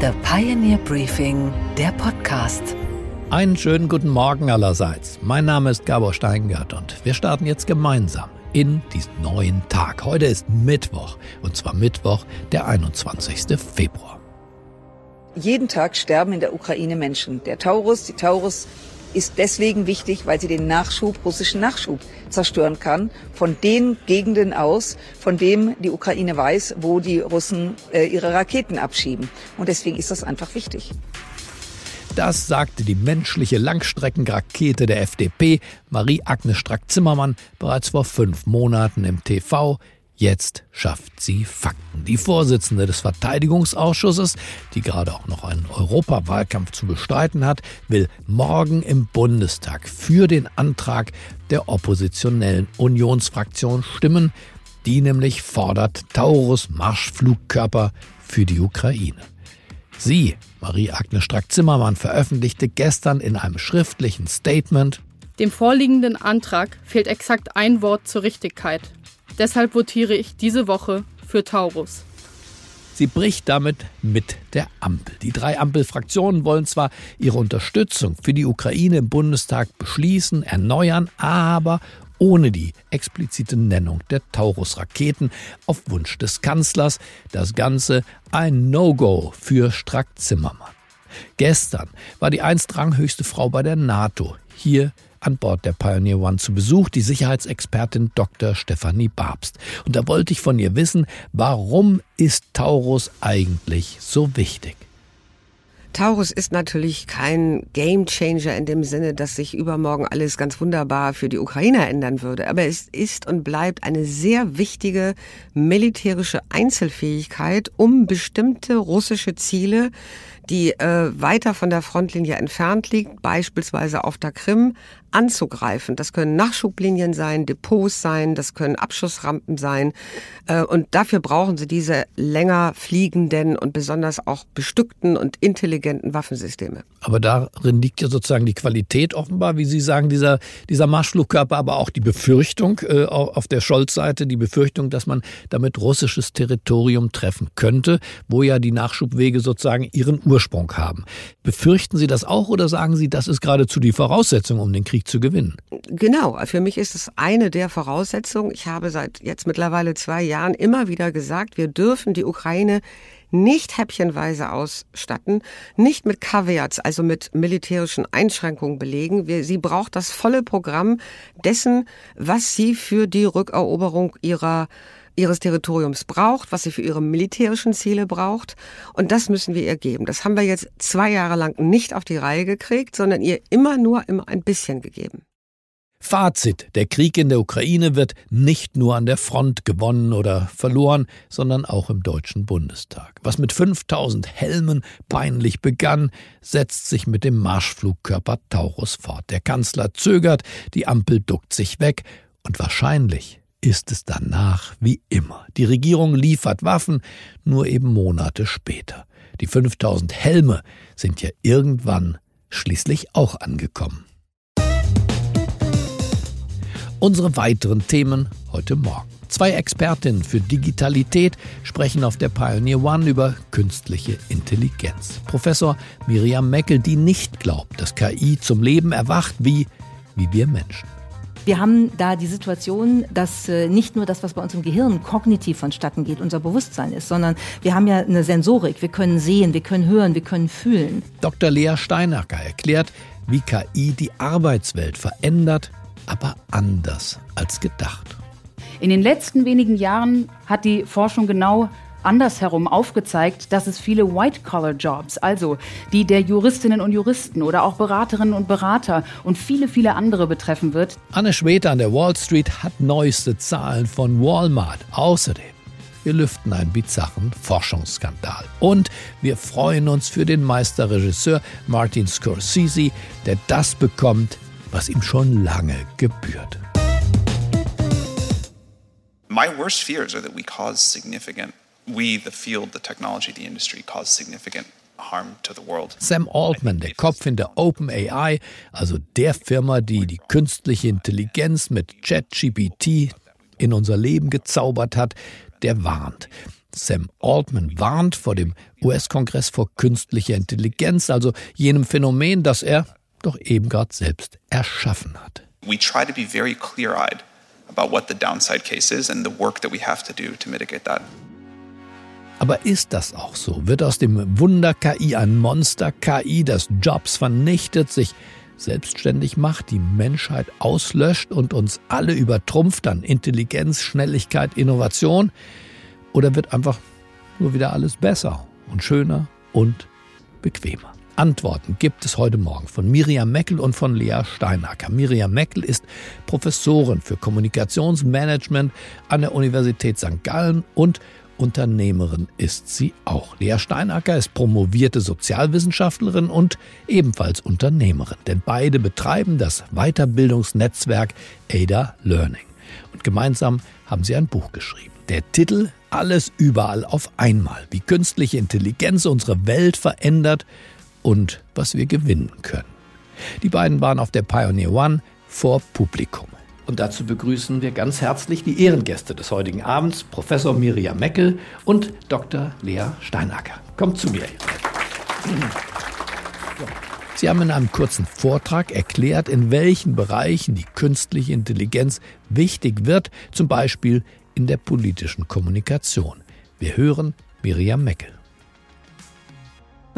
The Pioneer Briefing, der Podcast. Einen schönen guten Morgen allerseits. Mein Name ist Gabor Steingart und wir starten jetzt gemeinsam in diesen neuen Tag. Heute ist Mittwoch und zwar Mittwoch, der 21. Februar. Jeden Tag sterben in der Ukraine Menschen. Der Taurus, die Taurus ist deswegen wichtig, weil sie den Nachschub, russischen Nachschub zerstören kann, von den Gegenden aus, von dem die Ukraine weiß, wo die Russen äh, ihre Raketen abschieben. Und deswegen ist das einfach wichtig. Das sagte die menschliche Langstreckenrakete der FDP, Marie-Agnes Strack-Zimmermann, bereits vor fünf Monaten im TV. Jetzt schafft sie Fakten. Die Vorsitzende des Verteidigungsausschusses, die gerade auch noch einen Europawahlkampf zu bestreiten hat, will morgen im Bundestag für den Antrag der oppositionellen Unionsfraktion stimmen, die nämlich fordert Taurus-Marschflugkörper für die Ukraine. Sie, Marie-Agnes Strack-Zimmermann, veröffentlichte gestern in einem schriftlichen Statement, dem vorliegenden Antrag fehlt exakt ein Wort zur Richtigkeit. Deshalb votiere ich diese Woche für Taurus. Sie bricht damit mit der Ampel. Die drei Ampelfraktionen wollen zwar ihre Unterstützung für die Ukraine im Bundestag beschließen, erneuern, aber ohne die explizite Nennung der Taurus-Raketen auf Wunsch des Kanzlers. Das Ganze ein No-Go für Strack-Zimmermann. Gestern war die einst ranghöchste Frau bei der NATO hier an Bord der Pioneer One zu Besuch, die Sicherheitsexpertin Dr. Stefanie Babst. Und da wollte ich von ihr wissen, warum ist Taurus eigentlich so wichtig? Taurus ist natürlich kein Gamechanger in dem Sinne, dass sich übermorgen alles ganz wunderbar für die Ukrainer ändern würde. Aber es ist und bleibt eine sehr wichtige militärische Einzelfähigkeit, um bestimmte russische Ziele die äh, weiter von der Frontlinie entfernt liegt, beispielsweise auf der Krim, anzugreifen. Das können Nachschublinien sein, Depots sein, das können Abschussrampen sein. Äh, und dafür brauchen sie diese länger fliegenden und besonders auch bestückten und intelligenten Waffensysteme. Aber darin liegt ja sozusagen die Qualität offenbar, wie Sie sagen, dieser, dieser Marschflugkörper, aber auch die Befürchtung äh, auf der Scholz-Seite, die Befürchtung, dass man damit russisches Territorium treffen könnte, wo ja die Nachschubwege sozusagen ihren Ursprung haben. Befürchten Sie das auch oder sagen Sie, das ist geradezu die Voraussetzung, um den Krieg Krieg zu gewinnen. Genau, für mich ist es eine der Voraussetzungen. Ich habe seit jetzt mittlerweile zwei Jahren immer wieder gesagt, wir dürfen die Ukraine nicht häppchenweise ausstatten, nicht mit Caveats, also mit militärischen Einschränkungen belegen. Wir, sie braucht das volle Programm dessen, was sie für die Rückeroberung ihrer ihres Territoriums braucht, was sie für ihre militärischen Ziele braucht. Und das müssen wir ihr geben. Das haben wir jetzt zwei Jahre lang nicht auf die Reihe gekriegt, sondern ihr immer nur immer ein bisschen gegeben. Fazit. Der Krieg in der Ukraine wird nicht nur an der Front gewonnen oder verloren, sondern auch im Deutschen Bundestag. Was mit 5000 Helmen peinlich begann, setzt sich mit dem Marschflugkörper Taurus fort. Der Kanzler zögert, die Ampel duckt sich weg und wahrscheinlich ist es danach wie immer. Die Regierung liefert Waffen, nur eben Monate später. Die 5000 Helme sind ja irgendwann schließlich auch angekommen. Unsere weiteren Themen heute Morgen. Zwei Expertinnen für Digitalität sprechen auf der Pioneer One über künstliche Intelligenz. Professor Miriam Meckel, die nicht glaubt, dass KI zum Leben erwacht wie, wie wir Menschen. Wir haben da die Situation, dass äh, nicht nur das, was bei uns im Gehirn kognitiv vonstatten geht, unser Bewusstsein ist, sondern wir haben ja eine Sensorik. Wir können sehen, wir können hören, wir können fühlen. Dr. Lea Steinacker erklärt, wie KI die Arbeitswelt verändert, aber anders als gedacht. In den letzten wenigen Jahren hat die Forschung genau andersherum aufgezeigt, dass es viele White-Collar-Jobs, also die der Juristinnen und Juristen oder auch Beraterinnen und Berater und viele, viele andere betreffen wird. Anne Schwede an der Wall Street hat neueste Zahlen von Walmart. Außerdem wir lüften einen bizarren Forschungsskandal. Und wir freuen uns für den Meisterregisseur Martin Scorsese, der das bekommt, was ihm schon lange gebührt. My worst fears are that we cause significant we, the field, the technology, the industry, cause significant Sam Altman, der Kopf hinter OpenAI, also der Firma, die die künstliche Intelligenz mit ChatGPT in unser Leben gezaubert hat, der warnt. Sam Altman warnt vor dem US-Kongress vor künstlicher Intelligenz, also jenem Phänomen, das er doch eben gerade selbst erschaffen hat. We try to be very clear-eyed about what the downside case is and the work that we have to do to mitigate that. Aber ist das auch so? Wird aus dem Wunder-KI ein Monster-KI, das Jobs vernichtet, sich selbstständig macht, die Menschheit auslöscht und uns alle übertrumpft an Intelligenz, Schnelligkeit, Innovation? Oder wird einfach nur wieder alles besser und schöner und bequemer? Antworten gibt es heute Morgen von Miriam Meckel und von Lea Steinacker. Miriam Meckel ist Professorin für Kommunikationsmanagement an der Universität St. Gallen und Unternehmerin ist sie auch. Lea Steinacker ist promovierte Sozialwissenschaftlerin und ebenfalls Unternehmerin, denn beide betreiben das Weiterbildungsnetzwerk Ada Learning. Und gemeinsam haben sie ein Buch geschrieben. Der Titel Alles überall auf einmal, wie künstliche Intelligenz unsere Welt verändert und was wir gewinnen können. Die beiden waren auf der Pioneer One vor Publikum. Und dazu begrüßen wir ganz herzlich die Ehrengäste des heutigen Abends, Professor Miriam Meckel und Dr. Lea Steinacker. Kommt zu mir. Sie haben in einem kurzen Vortrag erklärt, in welchen Bereichen die künstliche Intelligenz wichtig wird, zum Beispiel in der politischen Kommunikation. Wir hören Miriam Meckel.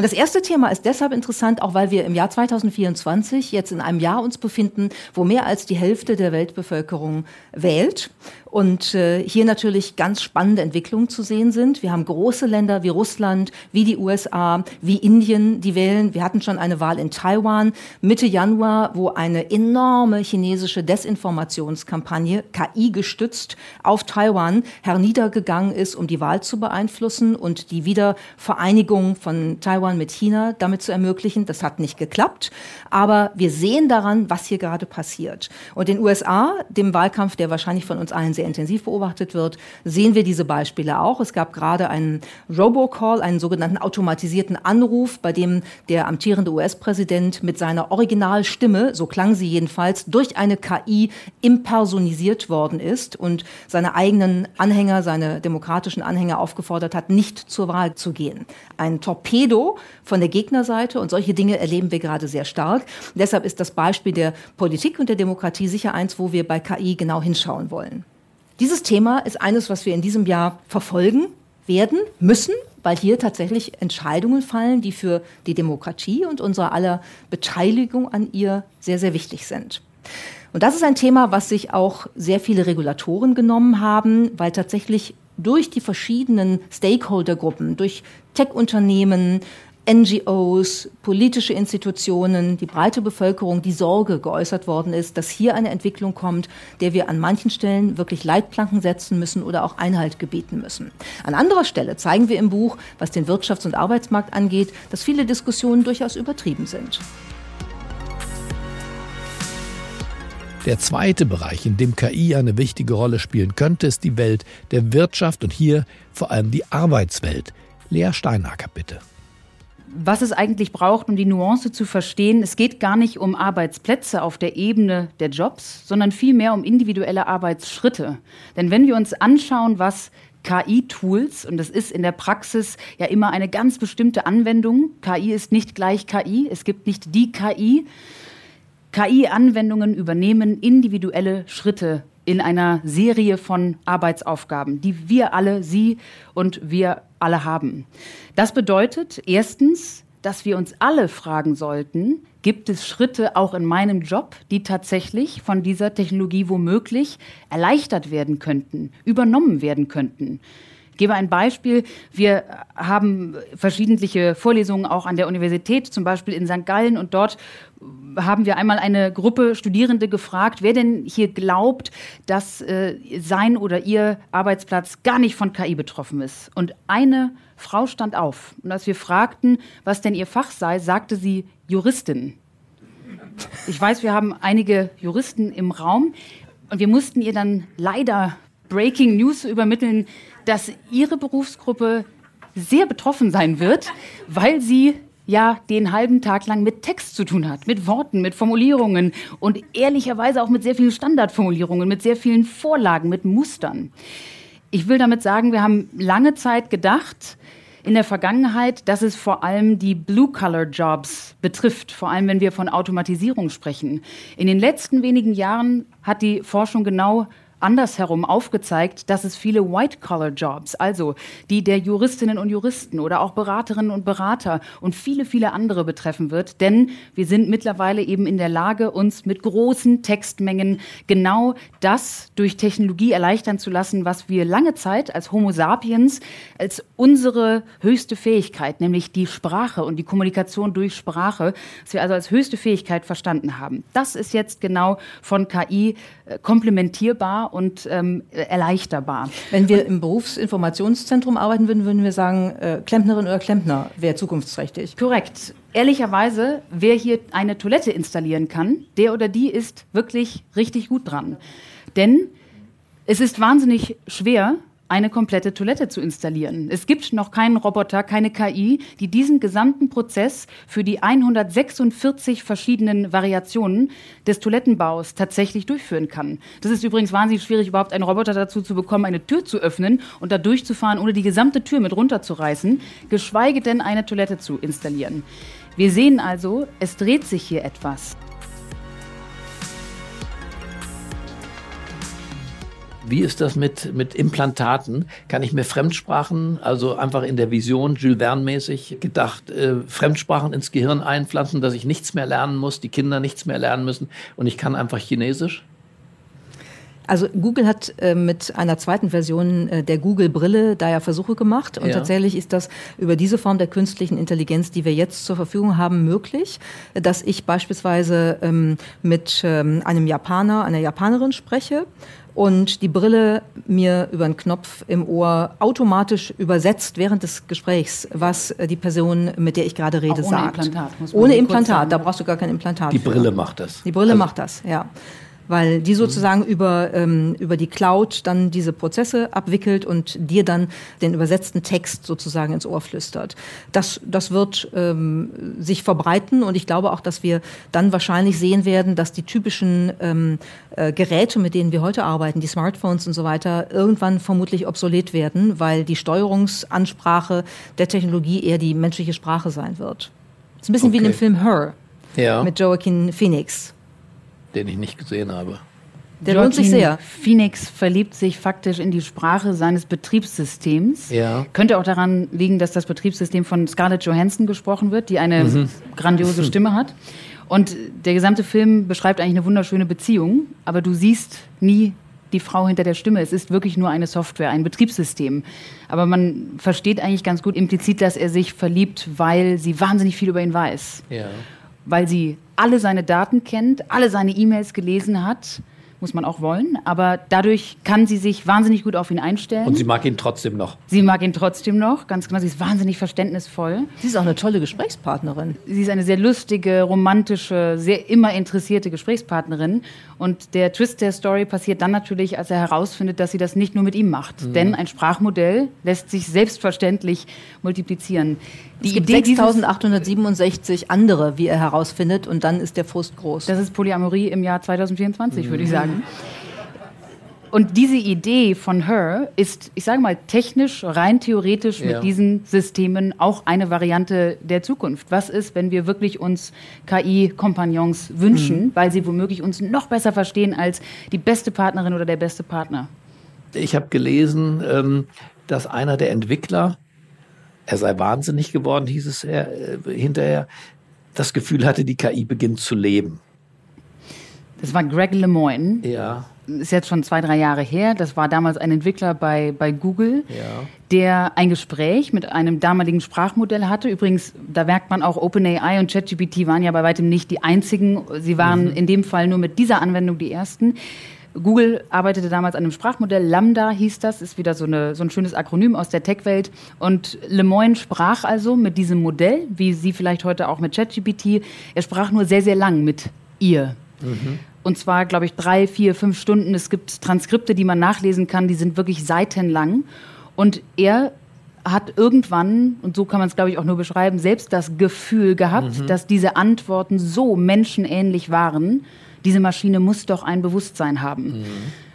Und das erste Thema ist deshalb interessant, auch weil wir im Jahr 2024 jetzt in einem Jahr uns befinden, wo mehr als die Hälfte der Weltbevölkerung wählt. Und äh, hier natürlich ganz spannende Entwicklungen zu sehen sind. Wir haben große Länder wie Russland, wie die USA, wie Indien, die wählen. Wir hatten schon eine Wahl in Taiwan Mitte Januar, wo eine enorme chinesische Desinformationskampagne, KI gestützt, auf Taiwan herniedergegangen ist, um die Wahl zu beeinflussen und die Wiedervereinigung von Taiwan mit China damit zu ermöglichen. Das hat nicht geklappt. Aber wir sehen daran, was hier gerade passiert. Und in den USA, dem Wahlkampf, der wahrscheinlich von uns allen sehr intensiv beobachtet wird, sehen wir diese Beispiele auch. Es gab gerade einen Robocall, einen sogenannten automatisierten Anruf, bei dem der amtierende US-Präsident mit seiner Originalstimme, so klang sie jedenfalls, durch eine KI impersonisiert worden ist und seine eigenen Anhänger, seine demokratischen Anhänger aufgefordert hat, nicht zur Wahl zu gehen. Ein Torpedo von der Gegnerseite und solche Dinge erleben wir gerade sehr stark. deshalb ist das Beispiel der Politik und der Demokratie sicher eins, wo wir bei KI genau hinschauen wollen. Dieses Thema ist eines, was wir in diesem Jahr verfolgen werden müssen, weil hier tatsächlich Entscheidungen fallen, die für die Demokratie und unsere aller Beteiligung an ihr sehr, sehr wichtig sind. Und das ist ein Thema, was sich auch sehr viele Regulatoren genommen haben, weil tatsächlich durch die verschiedenen Stakeholdergruppen, durch Tech-Unternehmen, NGOs, politische Institutionen, die breite Bevölkerung die Sorge geäußert worden ist, dass hier eine Entwicklung kommt, der wir an manchen Stellen wirklich Leitplanken setzen müssen oder auch Einhalt gebieten müssen. An anderer Stelle zeigen wir im Buch, was den Wirtschafts- und Arbeitsmarkt angeht, dass viele Diskussionen durchaus übertrieben sind. Der zweite Bereich, in dem KI eine wichtige Rolle spielen könnte, ist die Welt der Wirtschaft und hier vor allem die Arbeitswelt. Lea Steinacker, bitte was es eigentlich braucht, um die Nuance zu verstehen. Es geht gar nicht um Arbeitsplätze auf der Ebene der Jobs, sondern vielmehr um individuelle Arbeitsschritte. Denn wenn wir uns anschauen, was KI-Tools, und das ist in der Praxis ja immer eine ganz bestimmte Anwendung. KI ist nicht gleich KI, es gibt nicht die KI. KI-Anwendungen übernehmen individuelle Schritte in einer Serie von Arbeitsaufgaben, die wir alle, Sie und wir alle haben. Das bedeutet erstens, dass wir uns alle fragen sollten, gibt es Schritte auch in meinem Job, die tatsächlich von dieser Technologie womöglich erleichtert werden könnten, übernommen werden könnten. Gebe ein Beispiel. Wir haben verschiedentliche Vorlesungen auch an der Universität, zum Beispiel in St. Gallen, und dort haben wir einmal eine Gruppe Studierende gefragt, wer denn hier glaubt, dass äh, sein oder ihr Arbeitsplatz gar nicht von KI betroffen ist. Und eine Frau stand auf. Und als wir fragten, was denn ihr Fach sei, sagte sie Juristin. Ich weiß, wir haben einige Juristen im Raum und wir mussten ihr dann leider Breaking News übermitteln, dass ihre Berufsgruppe sehr betroffen sein wird, weil sie ja den halben Tag lang mit Text zu tun hat, mit Worten, mit Formulierungen und ehrlicherweise auch mit sehr vielen Standardformulierungen, mit sehr vielen Vorlagen, mit Mustern. Ich will damit sagen, wir haben lange Zeit gedacht, in der Vergangenheit, dass es vor allem die Blue-Collar-Jobs betrifft, vor allem wenn wir von Automatisierung sprechen. In den letzten wenigen Jahren hat die Forschung genau andersherum aufgezeigt, dass es viele White-Collar-Jobs, also die der Juristinnen und Juristen oder auch Beraterinnen und Berater und viele, viele andere betreffen wird. Denn wir sind mittlerweile eben in der Lage, uns mit großen Textmengen genau das durch Technologie erleichtern zu lassen, was wir lange Zeit als Homo sapiens als unsere höchste Fähigkeit, nämlich die Sprache und die Kommunikation durch Sprache, was wir also als höchste Fähigkeit verstanden haben. Das ist jetzt genau von KI äh, komplementierbar und ähm, erleichterbar. Wenn wir im Berufsinformationszentrum arbeiten würden, würden wir sagen, äh, Klempnerin oder Klempner wäre zukunftsträchtig. Korrekt. Ehrlicherweise, wer hier eine Toilette installieren kann, der oder die ist wirklich richtig gut dran. Denn es ist wahnsinnig schwer, eine komplette Toilette zu installieren. Es gibt noch keinen Roboter, keine KI, die diesen gesamten Prozess für die 146 verschiedenen Variationen des Toilettenbaus tatsächlich durchführen kann. Das ist übrigens wahnsinnig schwierig, überhaupt einen Roboter dazu zu bekommen, eine Tür zu öffnen und da durchzufahren, ohne die gesamte Tür mit runterzureißen, geschweige denn eine Toilette zu installieren. Wir sehen also, es dreht sich hier etwas. Wie ist das mit, mit Implantaten? Kann ich mir Fremdsprachen, also einfach in der Vision Jules Verne-mäßig gedacht, äh, Fremdsprachen ins Gehirn einpflanzen, dass ich nichts mehr lernen muss, die Kinder nichts mehr lernen müssen und ich kann einfach Chinesisch? Also Google hat äh, mit einer zweiten Version äh, der Google-Brille da ja Versuche gemacht. Und ja. tatsächlich ist das über diese Form der künstlichen Intelligenz, die wir jetzt zur Verfügung haben, möglich, dass ich beispielsweise ähm, mit ähm, einem Japaner, einer Japanerin spreche und die Brille mir über einen Knopf im Ohr automatisch übersetzt während des Gesprächs, was äh, die Person, mit der ich gerade rede, ohne sagt. Implantat, ohne Implantat, da brauchst du gar kein Implantat. Die Brille macht das. Die Brille also macht das, ja weil die sozusagen mhm. über, ähm, über die Cloud dann diese Prozesse abwickelt und dir dann den übersetzten Text sozusagen ins Ohr flüstert. Das, das wird ähm, sich verbreiten und ich glaube auch, dass wir dann wahrscheinlich sehen werden, dass die typischen ähm, äh, Geräte, mit denen wir heute arbeiten, die Smartphones und so weiter, irgendwann vermutlich obsolet werden, weil die Steuerungsansprache der Technologie eher die menschliche Sprache sein wird. Das ist ein bisschen okay. wie in dem Film Her ja. mit Joaquin Phoenix den ich nicht gesehen habe. Der lohnt sich sehr. Phoenix verliebt sich faktisch in die Sprache seines Betriebssystems. Ja. Könnte auch daran liegen, dass das Betriebssystem von Scarlett Johansson gesprochen wird, die eine mhm. grandiose Stimme hat. Und der gesamte Film beschreibt eigentlich eine wunderschöne Beziehung, aber du siehst nie die Frau hinter der Stimme. Es ist wirklich nur eine Software, ein Betriebssystem. Aber man versteht eigentlich ganz gut implizit, dass er sich verliebt, weil sie wahnsinnig viel über ihn weiß. Ja. Weil sie alle seine Daten kennt, alle seine E-Mails gelesen hat muss man auch wollen. Aber dadurch kann sie sich wahnsinnig gut auf ihn einstellen. Und sie mag ihn trotzdem noch. Sie mag ihn trotzdem noch, ganz genau. Sie ist wahnsinnig verständnisvoll. Sie ist auch eine tolle Gesprächspartnerin. Sie ist eine sehr lustige, romantische, sehr immer interessierte Gesprächspartnerin. Und der Twist der Story passiert dann natürlich, als er herausfindet, dass sie das nicht nur mit ihm macht. Mhm. Denn ein Sprachmodell lässt sich selbstverständlich multiplizieren. Die es gibt 6867 andere, wie er herausfindet, und dann ist der Frust groß. Das ist Polyamorie im Jahr 2024, mhm. würde ich sagen. Und diese Idee von Her ist, ich sage mal, technisch, rein theoretisch mit ja. diesen Systemen auch eine Variante der Zukunft. Was ist, wenn wir wirklich uns KI-Kompagnons wünschen, mhm. weil sie womöglich uns noch besser verstehen als die beste Partnerin oder der beste Partner? Ich habe gelesen, ähm, dass einer der Entwickler, er sei wahnsinnig geworden, hieß es äh, hinterher, das Gefühl hatte, die KI beginnt zu leben. Das war Greg LeMoyne. Ja. Ist jetzt schon zwei, drei Jahre her. Das war damals ein Entwickler bei, bei Google, ja. der ein Gespräch mit einem damaligen Sprachmodell hatte. Übrigens, da merkt man auch, OpenAI und ChatGPT waren ja bei weitem nicht die einzigen. Sie waren mhm. in dem Fall nur mit dieser Anwendung die ersten. Google arbeitete damals an einem Sprachmodell, Lambda hieß das, ist wieder so, eine, so ein schönes Akronym aus der Tech-Welt. Und Lemoyne sprach also mit diesem Modell, wie Sie vielleicht heute auch mit ChatGPT. Er sprach nur sehr, sehr lang mit ihr. Mhm. Und zwar, glaube ich, drei, vier, fünf Stunden. Es gibt Transkripte, die man nachlesen kann, die sind wirklich seitenlang. Und er hat irgendwann, und so kann man es, glaube ich, auch nur beschreiben, selbst das Gefühl gehabt, mhm. dass diese Antworten so menschenähnlich waren. Diese Maschine muss doch ein Bewusstsein haben. Mhm.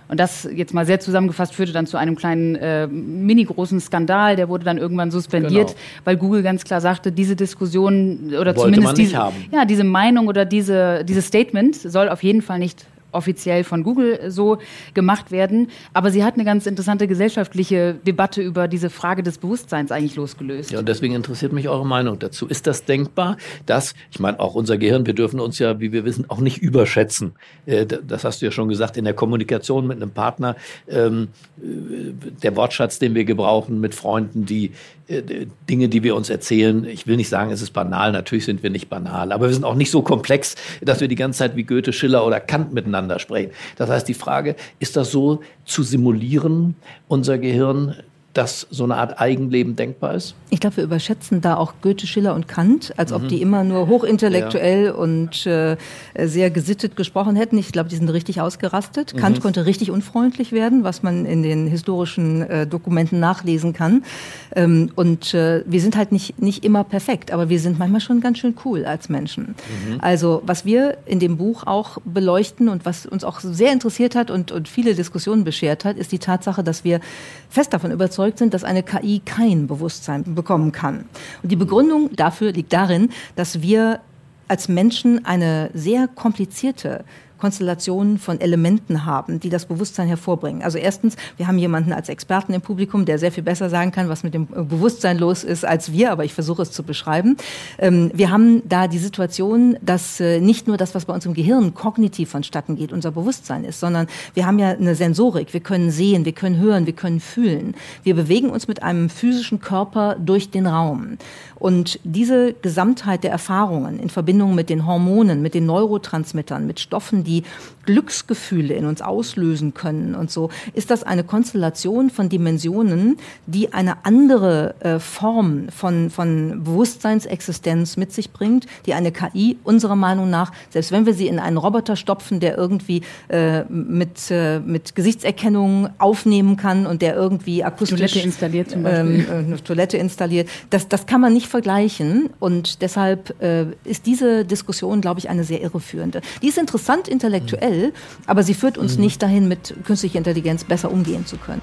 Und das jetzt mal sehr zusammengefasst führte dann zu einem kleinen äh, mini-großen Skandal. Der wurde dann irgendwann suspendiert, genau. weil Google ganz klar sagte, diese Diskussion oder Wollte zumindest diese, ja, diese Meinung oder diese, dieses Statement soll auf jeden Fall nicht offiziell von Google so gemacht werden. Aber sie hat eine ganz interessante gesellschaftliche Debatte über diese Frage des Bewusstseins eigentlich losgelöst. Ja, und deswegen interessiert mich eure Meinung dazu. Ist das denkbar, dass, ich meine, auch unser Gehirn, wir dürfen uns ja, wie wir wissen, auch nicht überschätzen. Äh, das hast du ja schon gesagt, in der Kommunikation mit einem Partner, ähm, äh, der Wortschatz, den wir gebrauchen, mit Freunden, die äh, Dinge, die wir uns erzählen. Ich will nicht sagen, es ist banal. Natürlich sind wir nicht banal, aber wir sind auch nicht so komplex, dass wir die ganze Zeit wie Goethe, Schiller oder Kant miteinander sprechen. Das heißt, die Frage, ist das so zu simulieren, unser Gehirn, dass so eine Art Eigenleben denkbar ist? Ich glaube, wir überschätzen da auch Goethe, Schiller und Kant, als mhm. ob die immer nur hochintellektuell ja. und äh, sehr gesittet gesprochen hätten. Ich glaube, die sind richtig ausgerastet. Mhm. Kant konnte richtig unfreundlich werden, was man in den historischen äh, Dokumenten nachlesen kann. Ähm, und äh, wir sind halt nicht, nicht immer perfekt, aber wir sind manchmal schon ganz schön cool als Menschen. Mhm. Also, was wir in dem Buch auch beleuchten und was uns auch sehr interessiert hat und, und viele Diskussionen beschert hat, ist die Tatsache, dass wir fest davon überzeugt überzeugt sind, dass eine KI kein Bewusstsein bekommen kann. Und die Begründung dafür liegt darin, dass wir als Menschen eine sehr komplizierte Konstellationen von Elementen haben, die das Bewusstsein hervorbringen. Also erstens, wir haben jemanden als Experten im Publikum, der sehr viel besser sagen kann, was mit dem Bewusstsein los ist als wir, aber ich versuche es zu beschreiben. Ähm, wir haben da die Situation, dass äh, nicht nur das, was bei uns im Gehirn kognitiv vonstatten geht, unser Bewusstsein ist, sondern wir haben ja eine Sensorik. Wir können sehen, wir können hören, wir können fühlen. Wir bewegen uns mit einem physischen Körper durch den Raum. Und diese Gesamtheit der Erfahrungen in Verbindung mit den Hormonen, mit den Neurotransmittern, mit Stoffen, die Glücksgefühle in uns auslösen können und so, ist das eine Konstellation von Dimensionen, die eine andere äh, Form von, von Bewusstseinsexistenz mit sich bringt, die eine KI unserer Meinung nach, selbst wenn wir sie in einen Roboter stopfen, der irgendwie äh, mit, äh, mit Gesichtserkennung aufnehmen kann und der irgendwie akustisch Toilette installiert zum Beispiel. Ähm, eine Toilette installiert, das, das kann man nicht vergleichen und deshalb äh, ist diese Diskussion, glaube ich, eine sehr irreführende. Die ist interessant intellektuell, aber sie führt uns mhm. nicht dahin, mit künstlicher Intelligenz besser umgehen zu können.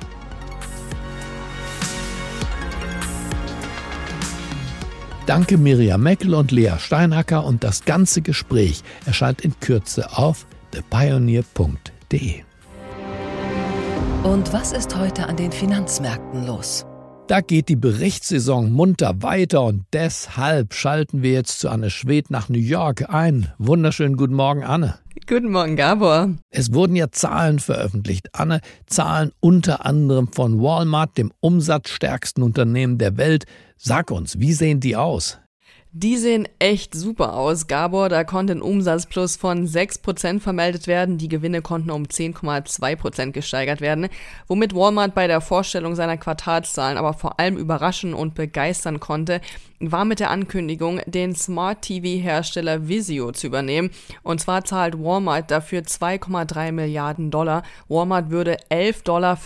Danke Miriam Meckel und Lea Steinacker und das ganze Gespräch erscheint in Kürze auf thepioneer.de. Und was ist heute an den Finanzmärkten los? Da geht die Berichtssaison munter weiter und deshalb schalten wir jetzt zu Anne Schwed nach New York ein. Wunderschönen guten Morgen, Anne. Guten Morgen, Gabor. Es wurden ja Zahlen veröffentlicht. Anne, Zahlen unter anderem von Walmart, dem umsatzstärksten Unternehmen der Welt. Sag uns, wie sehen die aus? Die sehen echt super aus. Gabor, da konnte ein Umsatzplus von 6% vermeldet werden. Die Gewinne konnten um 10,2% gesteigert werden, womit Walmart bei der Vorstellung seiner Quartalszahlen aber vor allem überraschen und begeistern konnte, war mit der Ankündigung, den Smart TV-Hersteller Vizio zu übernehmen. Und zwar zahlt Walmart dafür 2,3 Milliarden Dollar. Walmart würde 11,50 Dollar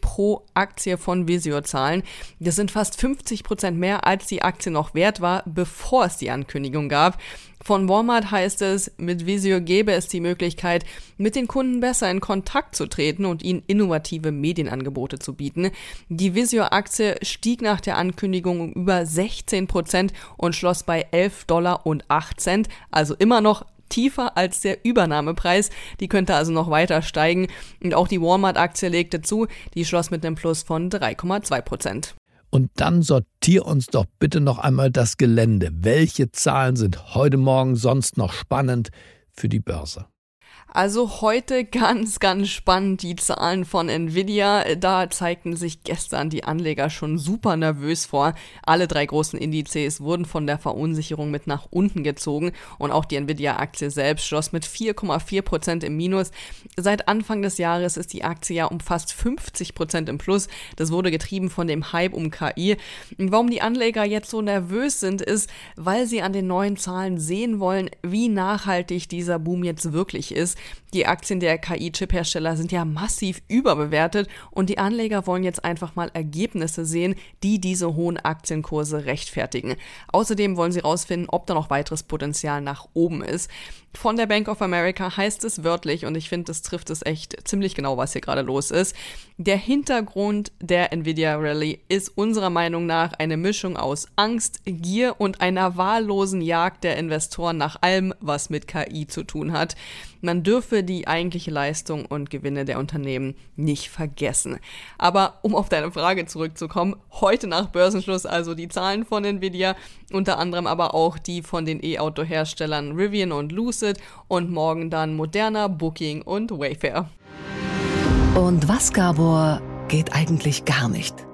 pro Aktie von Vizio zahlen. Das sind fast 50 Prozent mehr, als die Aktie noch wert war, bevor es die Ankündigung gab. Von Walmart heißt es, mit Visio gäbe es die Möglichkeit, mit den Kunden besser in Kontakt zu treten und ihnen innovative Medienangebote zu bieten. Die Visio-Aktie stieg nach der Ankündigung um über 16 Prozent und schloss bei 11 Dollar und 8 Cent, also immer noch tiefer als der Übernahmepreis. Die könnte also noch weiter steigen. Und auch die Walmart-Aktie legte zu. Die schloss mit einem Plus von 3,2 Prozent. Und dann sortier uns doch bitte noch einmal das Gelände. Welche Zahlen sind heute Morgen sonst noch spannend für die Börse? Also heute ganz, ganz spannend die Zahlen von Nvidia. Da zeigten sich gestern die Anleger schon super nervös vor. Alle drei großen Indizes wurden von der Verunsicherung mit nach unten gezogen und auch die Nvidia-Aktie selbst schloss mit 4,4 Prozent im Minus. Seit Anfang des Jahres ist die Aktie ja um fast 50 Prozent im Plus. Das wurde getrieben von dem Hype um KI. Warum die Anleger jetzt so nervös sind, ist, weil sie an den neuen Zahlen sehen wollen, wie nachhaltig dieser Boom jetzt wirklich ist. Die Aktien der KI-Chip-Hersteller sind ja massiv überbewertet und die Anleger wollen jetzt einfach mal Ergebnisse sehen, die diese hohen Aktienkurse rechtfertigen. Außerdem wollen sie herausfinden, ob da noch weiteres Potenzial nach oben ist. Von der Bank of America heißt es wörtlich, und ich finde, das trifft es echt ziemlich genau, was hier gerade los ist. Der Hintergrund der Nvidia Rally ist unserer Meinung nach eine Mischung aus Angst, Gier und einer wahllosen Jagd der Investoren nach allem, was mit KI zu tun hat. Man dürfe die eigentliche Leistung und Gewinne der Unternehmen nicht vergessen. Aber um auf deine Frage zurückzukommen, heute nach Börsenschluss also die Zahlen von Nvidia, unter anderem aber auch die von den E-Auto-Herstellern Rivian und Lucid und morgen dann Moderna, Booking und Wayfair. Und was, Gabor, geht eigentlich gar nicht?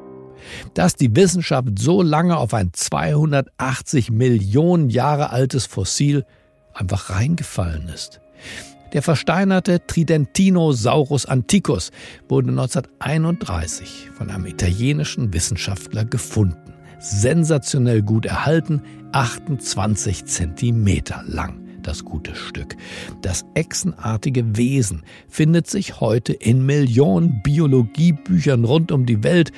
Dass die Wissenschaft so lange auf ein 280 Millionen Jahre altes Fossil einfach reingefallen ist. Der versteinerte Tridentinosaurus anticus wurde 1931 von einem italienischen Wissenschaftler gefunden. Sensationell gut erhalten, 28 Zentimeter lang das gute Stück. Das echsenartige Wesen findet sich heute in Millionen Biologiebüchern rund um die Welt,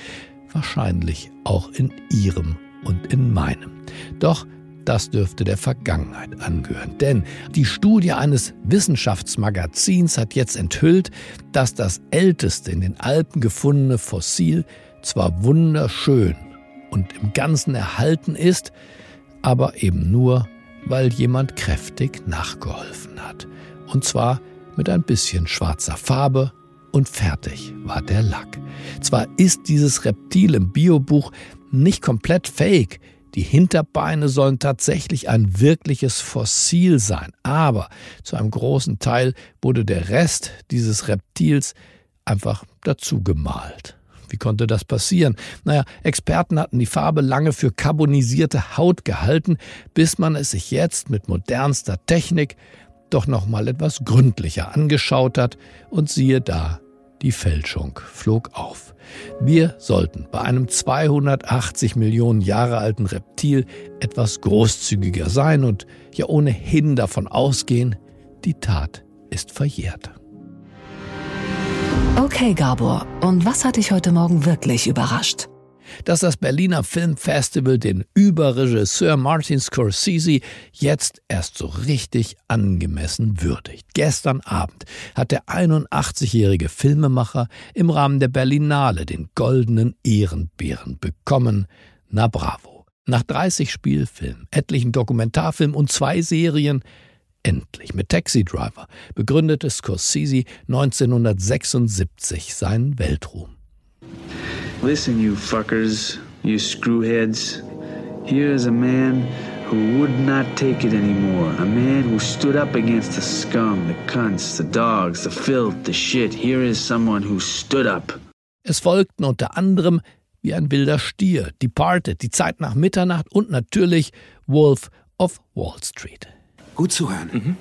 wahrscheinlich auch in Ihrem und in meinem. Doch das dürfte der Vergangenheit angehören. Denn die Studie eines Wissenschaftsmagazins hat jetzt enthüllt, dass das älteste in den Alpen gefundene Fossil zwar wunderschön und im Ganzen erhalten ist, aber eben nur, weil jemand kräftig nachgeholfen hat. Und zwar mit ein bisschen schwarzer Farbe und fertig war der Lack. Zwar ist dieses Reptil im Biobuch nicht komplett fake, die Hinterbeine sollen tatsächlich ein wirkliches Fossil sein, aber zu einem großen Teil wurde der Rest dieses Reptils einfach dazu gemalt. Wie konnte das passieren? Naja, Experten hatten die Farbe lange für carbonisierte Haut gehalten, bis man es sich jetzt mit modernster Technik doch noch mal etwas gründlicher angeschaut hat und siehe da, die Fälschung flog auf. Wir sollten bei einem 280 Millionen Jahre alten Reptil etwas großzügiger sein und ja ohnehin davon ausgehen, die Tat ist verjährt. Okay, Gabor, und was hat dich heute Morgen wirklich überrascht? dass das Berliner Filmfestival den Überregisseur Martin Scorsese jetzt erst so richtig angemessen würdigt. Gestern Abend hat der 81-jährige Filmemacher im Rahmen der Berlinale den goldenen Ehrenbären bekommen. Na bravo. Nach 30 Spielfilmen, etlichen Dokumentarfilmen und zwei Serien endlich mit Taxi Driver begründete Scorsese 1976 seinen Weltruhm. Listen, you fuckers, you screwheads. Here is a man who would not take it anymore. A man who stood up against the scum, the cunts, the dogs, the filth, the shit. Here is someone who stood up. Es folgten unter anderem wie ein wilder Stier, Departed, Die Zeit nach Mitternacht und natürlich Wolf of Wall Street. Gut zuhören. Mhm.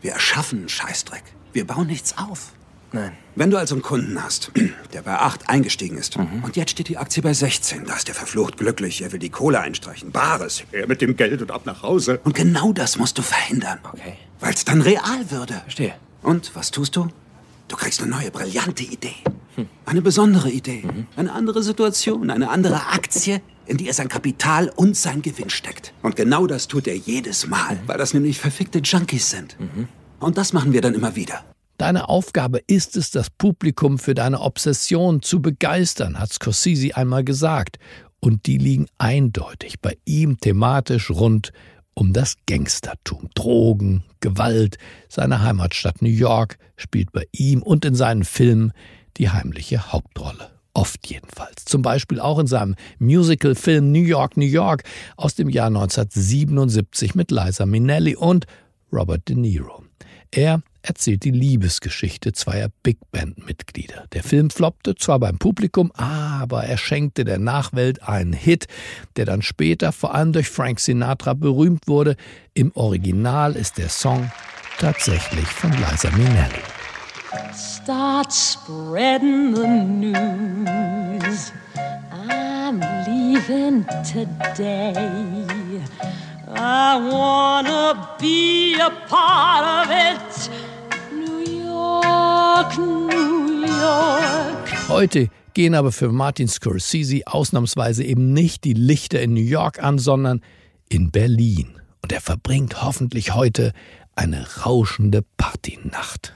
Wir erschaffen Scheißdreck. Wir bauen nichts auf. Nein. Wenn du also einen Kunden hast, der bei 8 eingestiegen ist mhm. und jetzt steht die Aktie bei 16, da ist der verflucht glücklich, er will die Kohle einstreichen, Bares, er mit dem Geld und ab nach Hause. Und genau das musst du verhindern. Okay. Weil es dann real würde. Verstehe. Und was tust du? Du kriegst eine neue, brillante Idee. Eine besondere Idee. Eine andere Situation, eine andere Aktie, in die er sein Kapital und sein Gewinn steckt. Und genau das tut er jedes Mal, weil das nämlich verfickte Junkies sind. Und das machen wir dann immer wieder. Deine Aufgabe ist es, das Publikum für deine Obsession zu begeistern, hat Scorsese einmal gesagt. Und die liegen eindeutig bei ihm thematisch rund um das Gangstertum. Drogen, Gewalt, seine Heimatstadt New York spielt bei ihm und in seinen Filmen die heimliche Hauptrolle. Oft jedenfalls. Zum Beispiel auch in seinem Musical-Film New York, New York aus dem Jahr 1977 mit Liza Minnelli und Robert De Niro. Er erzählt die Liebesgeschichte zweier Big Band-Mitglieder. Der Film floppte zwar beim Publikum, aber er schenkte der Nachwelt einen Hit, der dann später vor allem durch Frank Sinatra berühmt wurde. Im Original ist der Song tatsächlich von Liza Minnelli. Start spreading the news. I'm leaving today. I wanna be a part of it. York, New York. Heute gehen aber für Martin Scorsese ausnahmsweise eben nicht die Lichter in New York an, sondern in Berlin. Und er verbringt hoffentlich heute eine rauschende Partynacht.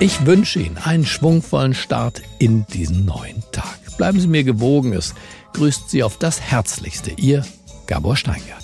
Ich wünsche Ihnen einen schwungvollen Start in diesen neuen Tag. Bleiben Sie mir gewogen, es grüßt Sie auf das Herzlichste, Ihr Gabor Steingart.